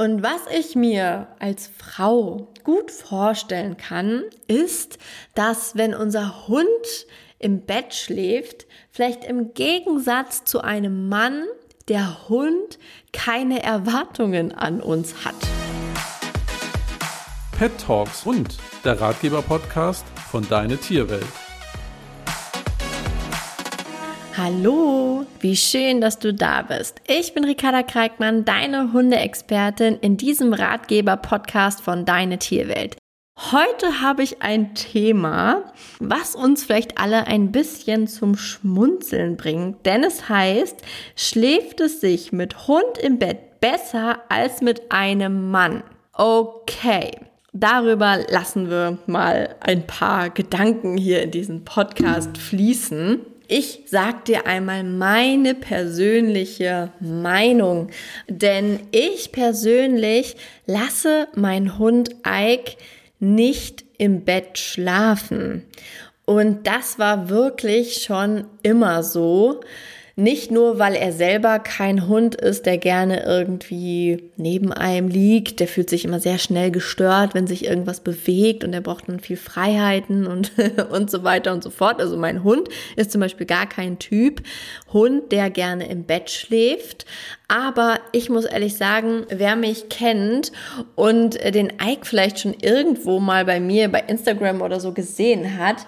Und was ich mir als Frau gut vorstellen kann, ist, dass wenn unser Hund im Bett schläft, vielleicht im Gegensatz zu einem Mann, der Hund keine Erwartungen an uns hat. Pet Talks und der Ratgeber-Podcast von Deine Tierwelt. Hallo, wie schön, dass du da bist. Ich bin Ricarda Kreikmann, deine Hundeexpertin in diesem Ratgeber-Podcast von Deine Tierwelt. Heute habe ich ein Thema, was uns vielleicht alle ein bisschen zum Schmunzeln bringt, denn es heißt, schläft es sich mit Hund im Bett besser als mit einem Mann? Okay. Darüber lassen wir mal ein paar Gedanken hier in diesen Podcast fließen. Ich sag dir einmal meine persönliche Meinung, denn ich persönlich lasse meinen Hund Ike nicht im Bett schlafen. Und das war wirklich schon immer so. Nicht nur, weil er selber kein Hund ist, der gerne irgendwie neben einem liegt. Der fühlt sich immer sehr schnell gestört, wenn sich irgendwas bewegt und er braucht dann viel Freiheiten und, und so weiter und so fort. Also mein Hund ist zum Beispiel gar kein Typ Hund, der gerne im Bett schläft. Aber ich muss ehrlich sagen, wer mich kennt und den Ike vielleicht schon irgendwo mal bei mir bei Instagram oder so gesehen hat,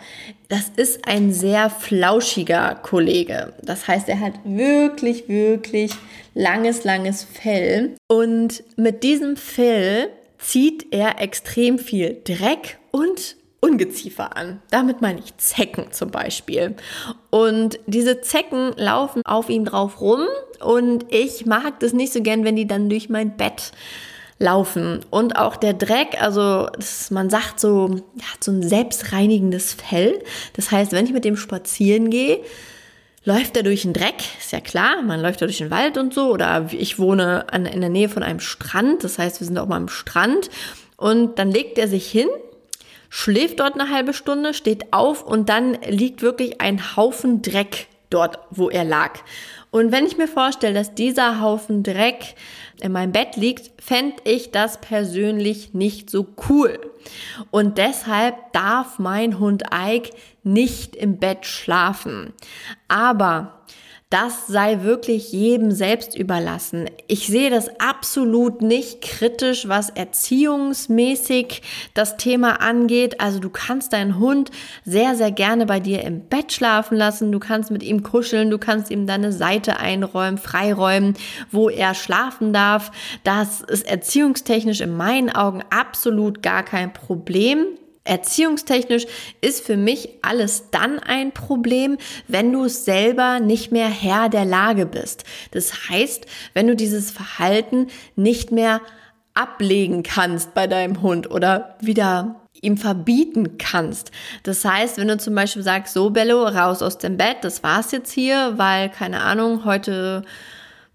das ist ein sehr flauschiger Kollege. Das heißt, er hat wirklich, wirklich langes, langes Fell. Und mit diesem Fell zieht er extrem viel Dreck und Ungeziefer an. Damit meine ich Zecken zum Beispiel. Und diese Zecken laufen auf ihm drauf rum und ich mag das nicht so gern, wenn die dann durch mein Bett laufen. Und auch der Dreck, also das, man sagt so, ja, so ein selbstreinigendes Fell. Das heißt, wenn ich mit dem spazieren gehe, läuft er durch den Dreck, ist ja klar, man läuft da durch den Wald und so. Oder ich wohne an, in der Nähe von einem Strand, das heißt, wir sind auch mal am Strand. Und dann legt er sich hin schläft dort eine halbe Stunde, steht auf und dann liegt wirklich ein Haufen Dreck dort, wo er lag. Und wenn ich mir vorstelle, dass dieser Haufen Dreck in meinem Bett liegt, fände ich das persönlich nicht so cool. Und deshalb darf mein Hund Ike nicht im Bett schlafen. Aber das sei wirklich jedem selbst überlassen. Ich sehe das absolut nicht kritisch, was erziehungsmäßig das Thema angeht. Also du kannst deinen Hund sehr, sehr gerne bei dir im Bett schlafen lassen. Du kannst mit ihm kuscheln, du kannst ihm deine Seite einräumen, freiräumen, wo er schlafen darf. Das ist erziehungstechnisch in meinen Augen absolut gar kein Problem. Erziehungstechnisch ist für mich alles dann ein Problem, wenn du selber nicht mehr Herr der Lage bist. Das heißt, wenn du dieses Verhalten nicht mehr ablegen kannst bei deinem Hund oder wieder ihm verbieten kannst. Das heißt, wenn du zum Beispiel sagst, so Bello, raus aus dem Bett, das war's jetzt hier, weil, keine Ahnung, heute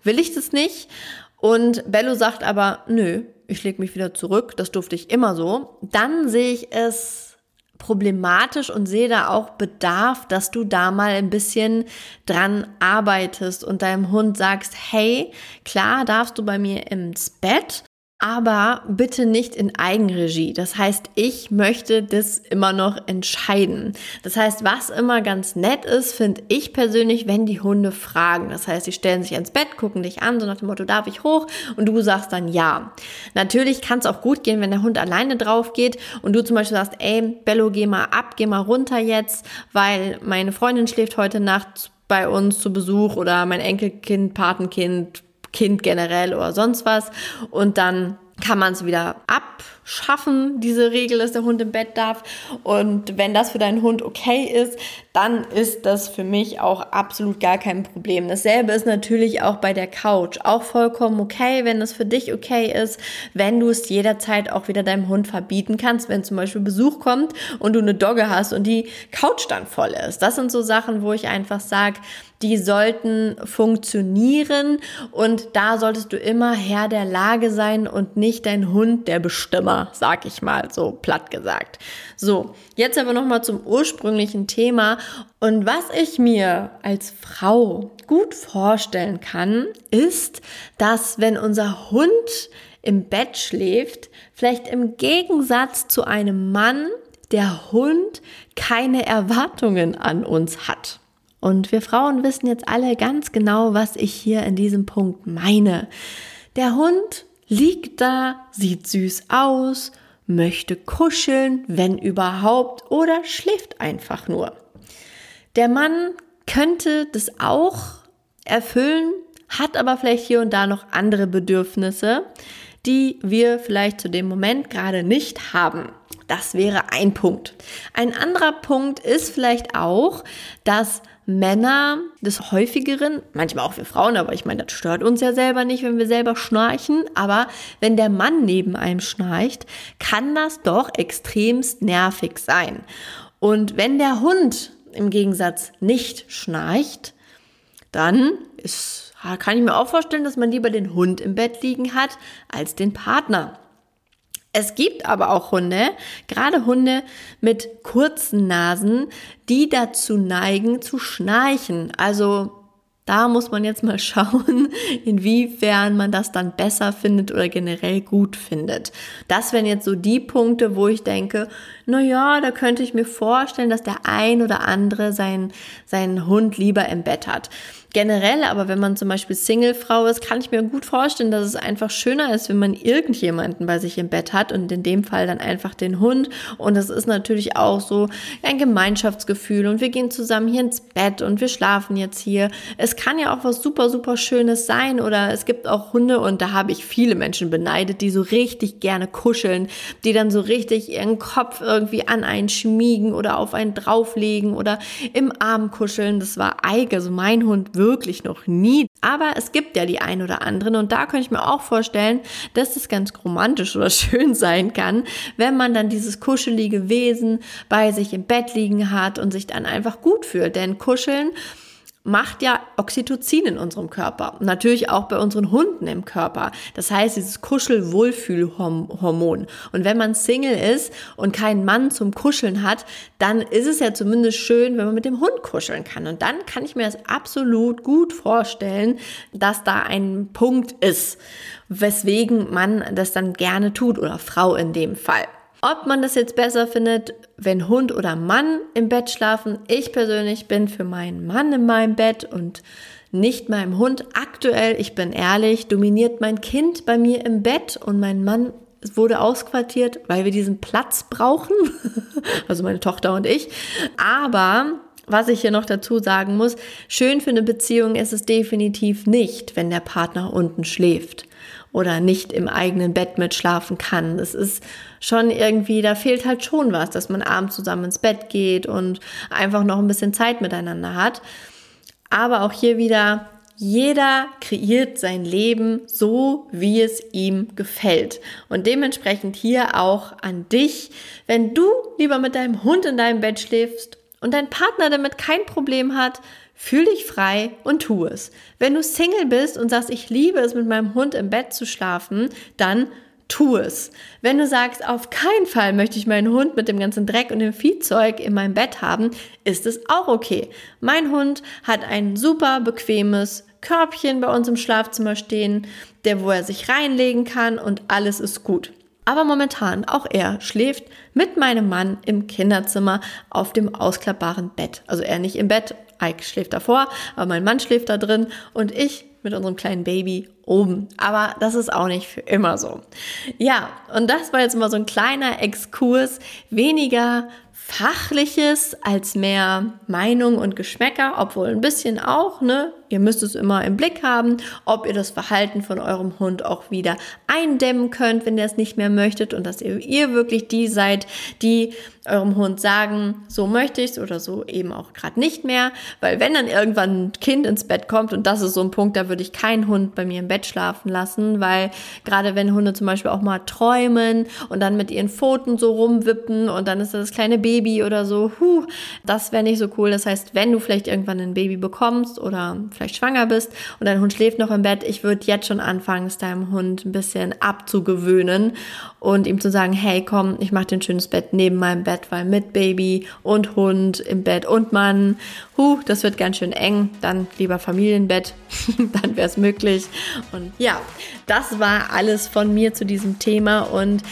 will ich das nicht. Und Bello sagt aber, nö, ich lege mich wieder zurück, das durfte ich immer so, dann sehe ich es problematisch und sehe da auch Bedarf, dass du da mal ein bisschen dran arbeitest und deinem Hund sagst, hey, klar darfst du bei mir ins Bett, aber bitte nicht in Eigenregie. Das heißt, ich möchte das immer noch entscheiden. Das heißt, was immer ganz nett ist, finde ich persönlich, wenn die Hunde fragen. Das heißt, sie stellen sich ans Bett, gucken dich an, so nach dem Motto, darf ich hoch? Und du sagst dann ja. Natürlich kann es auch gut gehen, wenn der Hund alleine drauf geht und du zum Beispiel sagst, ey, Bello, geh mal ab, geh mal runter jetzt, weil meine Freundin schläft heute Nacht bei uns zu Besuch oder mein Enkelkind, Patenkind, Kind generell oder sonst was. Und dann kann man es wieder abschaffen, diese Regel, dass der Hund im Bett darf. Und wenn das für deinen Hund okay ist, dann ist das für mich auch absolut gar kein Problem. Dasselbe ist natürlich auch bei der Couch. Auch vollkommen okay, wenn das für dich okay ist, wenn du es jederzeit auch wieder deinem Hund verbieten kannst, wenn zum Beispiel Besuch kommt und du eine Dogge hast und die Couch dann voll ist. Das sind so Sachen, wo ich einfach sage, die sollten funktionieren und da solltest du immer Herr der Lage sein und nicht dein Hund der Bestimmer, sag ich mal, so platt gesagt. So, jetzt aber nochmal zum ursprünglichen Thema und was ich mir als Frau gut vorstellen kann, ist, dass wenn unser Hund im Bett schläft, vielleicht im Gegensatz zu einem Mann, der Hund keine Erwartungen an uns hat. Und wir Frauen wissen jetzt alle ganz genau, was ich hier in diesem Punkt meine. Der Hund liegt da, sieht süß aus, möchte kuscheln, wenn überhaupt, oder schläft einfach nur. Der Mann könnte das auch erfüllen, hat aber vielleicht hier und da noch andere Bedürfnisse, die wir vielleicht zu dem Moment gerade nicht haben. Das wäre ein Punkt. Ein anderer Punkt ist vielleicht auch, dass Männer des häufigeren, manchmal auch wir Frauen, aber ich meine, das stört uns ja selber nicht, wenn wir selber schnarchen, aber wenn der Mann neben einem schnarcht, kann das doch extremst nervig sein. Und wenn der Hund im Gegensatz nicht schnarcht, dann ist, kann ich mir auch vorstellen, dass man lieber den Hund im Bett liegen hat als den Partner. Es gibt aber auch Hunde, gerade Hunde mit kurzen Nasen, die dazu neigen zu schnarchen. Also da muss man jetzt mal schauen, inwiefern man das dann besser findet oder generell gut findet. Das wären jetzt so die Punkte, wo ich denke, na ja, da könnte ich mir vorstellen, dass der ein oder andere seinen, seinen Hund lieber im Bett hat generell, aber wenn man zum Beispiel Singlefrau ist, kann ich mir gut vorstellen, dass es einfach schöner ist, wenn man irgendjemanden bei sich im Bett hat und in dem Fall dann einfach den Hund. Und es ist natürlich auch so ein Gemeinschaftsgefühl und wir gehen zusammen hier ins Bett und wir schlafen jetzt hier. Es kann ja auch was super, super Schönes sein oder es gibt auch Hunde und da habe ich viele Menschen beneidet, die so richtig gerne kuscheln, die dann so richtig ihren Kopf irgendwie an einen schmiegen oder auf einen drauflegen oder im Arm kuscheln. Das war Eike, also mein Hund wirklich noch nie. Aber es gibt ja die ein oder anderen und da könnte ich mir auch vorstellen, dass es ganz romantisch oder schön sein kann, wenn man dann dieses kuschelige Wesen bei sich im Bett liegen hat und sich dann einfach gut fühlt. Denn kuscheln macht ja Oxytocin in unserem Körper. Natürlich auch bei unseren Hunden im Körper. Das heißt, dieses Kuschelwohlfühlhormon. Und wenn man Single ist und keinen Mann zum Kuscheln hat, dann ist es ja zumindest schön, wenn man mit dem Hund kuscheln kann. Und dann kann ich mir das absolut gut vorstellen, dass da ein Punkt ist, weswegen man das dann gerne tut oder Frau in dem Fall. Ob man das jetzt besser findet, wenn Hund oder Mann im Bett schlafen. Ich persönlich bin für meinen Mann in meinem Bett und nicht meinem Hund. Aktuell, ich bin ehrlich, dominiert mein Kind bei mir im Bett und mein Mann wurde ausquartiert, weil wir diesen Platz brauchen. also meine Tochter und ich. Aber was ich hier noch dazu sagen muss, schön für eine Beziehung ist es definitiv nicht, wenn der Partner unten schläft oder nicht im eigenen Bett mitschlafen kann. Es ist schon irgendwie, da fehlt halt schon was, dass man abends zusammen ins Bett geht und einfach noch ein bisschen Zeit miteinander hat. Aber auch hier wieder, jeder kreiert sein Leben so, wie es ihm gefällt. Und dementsprechend hier auch an dich, wenn du lieber mit deinem Hund in deinem Bett schläfst und dein Partner damit kein Problem hat, Fühl dich frei und tu es. Wenn du Single bist und sagst, ich liebe es, mit meinem Hund im Bett zu schlafen, dann tu es. Wenn du sagst, auf keinen Fall möchte ich meinen Hund mit dem ganzen Dreck und dem Viehzeug in meinem Bett haben, ist es auch okay. Mein Hund hat ein super bequemes Körbchen bei uns im Schlafzimmer stehen, der wo er sich reinlegen kann und alles ist gut. Aber momentan, auch er schläft mit meinem Mann im Kinderzimmer auf dem ausklappbaren Bett. Also er nicht im Bett, Ike schläft davor, aber mein Mann schläft da drin und ich mit unserem kleinen Baby oben. Aber das ist auch nicht für immer so. Ja, und das war jetzt mal so ein kleiner Exkurs, weniger Fachliches als mehr Meinung und Geschmäcker, obwohl ein bisschen auch, ne? Ihr müsst es immer im Blick haben, ob ihr das Verhalten von eurem Hund auch wieder eindämmen könnt, wenn ihr es nicht mehr möchtet und dass ihr, ihr wirklich die seid, die eurem Hund sagen, so möchte ich es oder so eben auch gerade nicht mehr, weil wenn dann irgendwann ein Kind ins Bett kommt und das ist so ein Punkt, da würde ich keinen Hund bei mir im Bett schlafen lassen, weil gerade wenn Hunde zum Beispiel auch mal träumen und dann mit ihren Pfoten so rumwippen und dann ist das kleine Baby oder so, huh, das wäre nicht so cool. Das heißt, wenn du vielleicht irgendwann ein Baby bekommst oder vielleicht schwanger bist und dein Hund schläft noch im Bett, ich würde jetzt schon anfangen, es deinem Hund ein bisschen abzugewöhnen und ihm zu sagen, hey, komm, ich mache dir ein schönes Bett neben meinem Bett, weil mit Baby und Hund im Bett und Mann, huh, das wird ganz schön eng, dann lieber Familienbett, dann wäre es möglich. Und ja, das war alles von mir zu diesem Thema und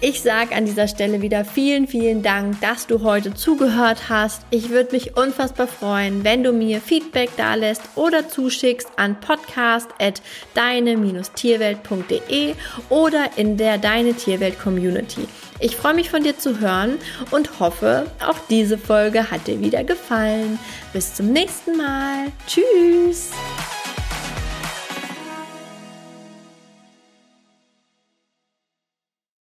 ich sage an dieser Stelle wieder vielen, vielen Dank, dass du heute zugehört hast. Ich würde mich unfassbar freuen, wenn du mir Feedback da lässt oder zuschickst an podcast.deine-tierwelt.de oder in der Deine Tierwelt Community. Ich freue mich von dir zu hören und hoffe, auch diese Folge hat dir wieder gefallen. Bis zum nächsten Mal. Tschüss.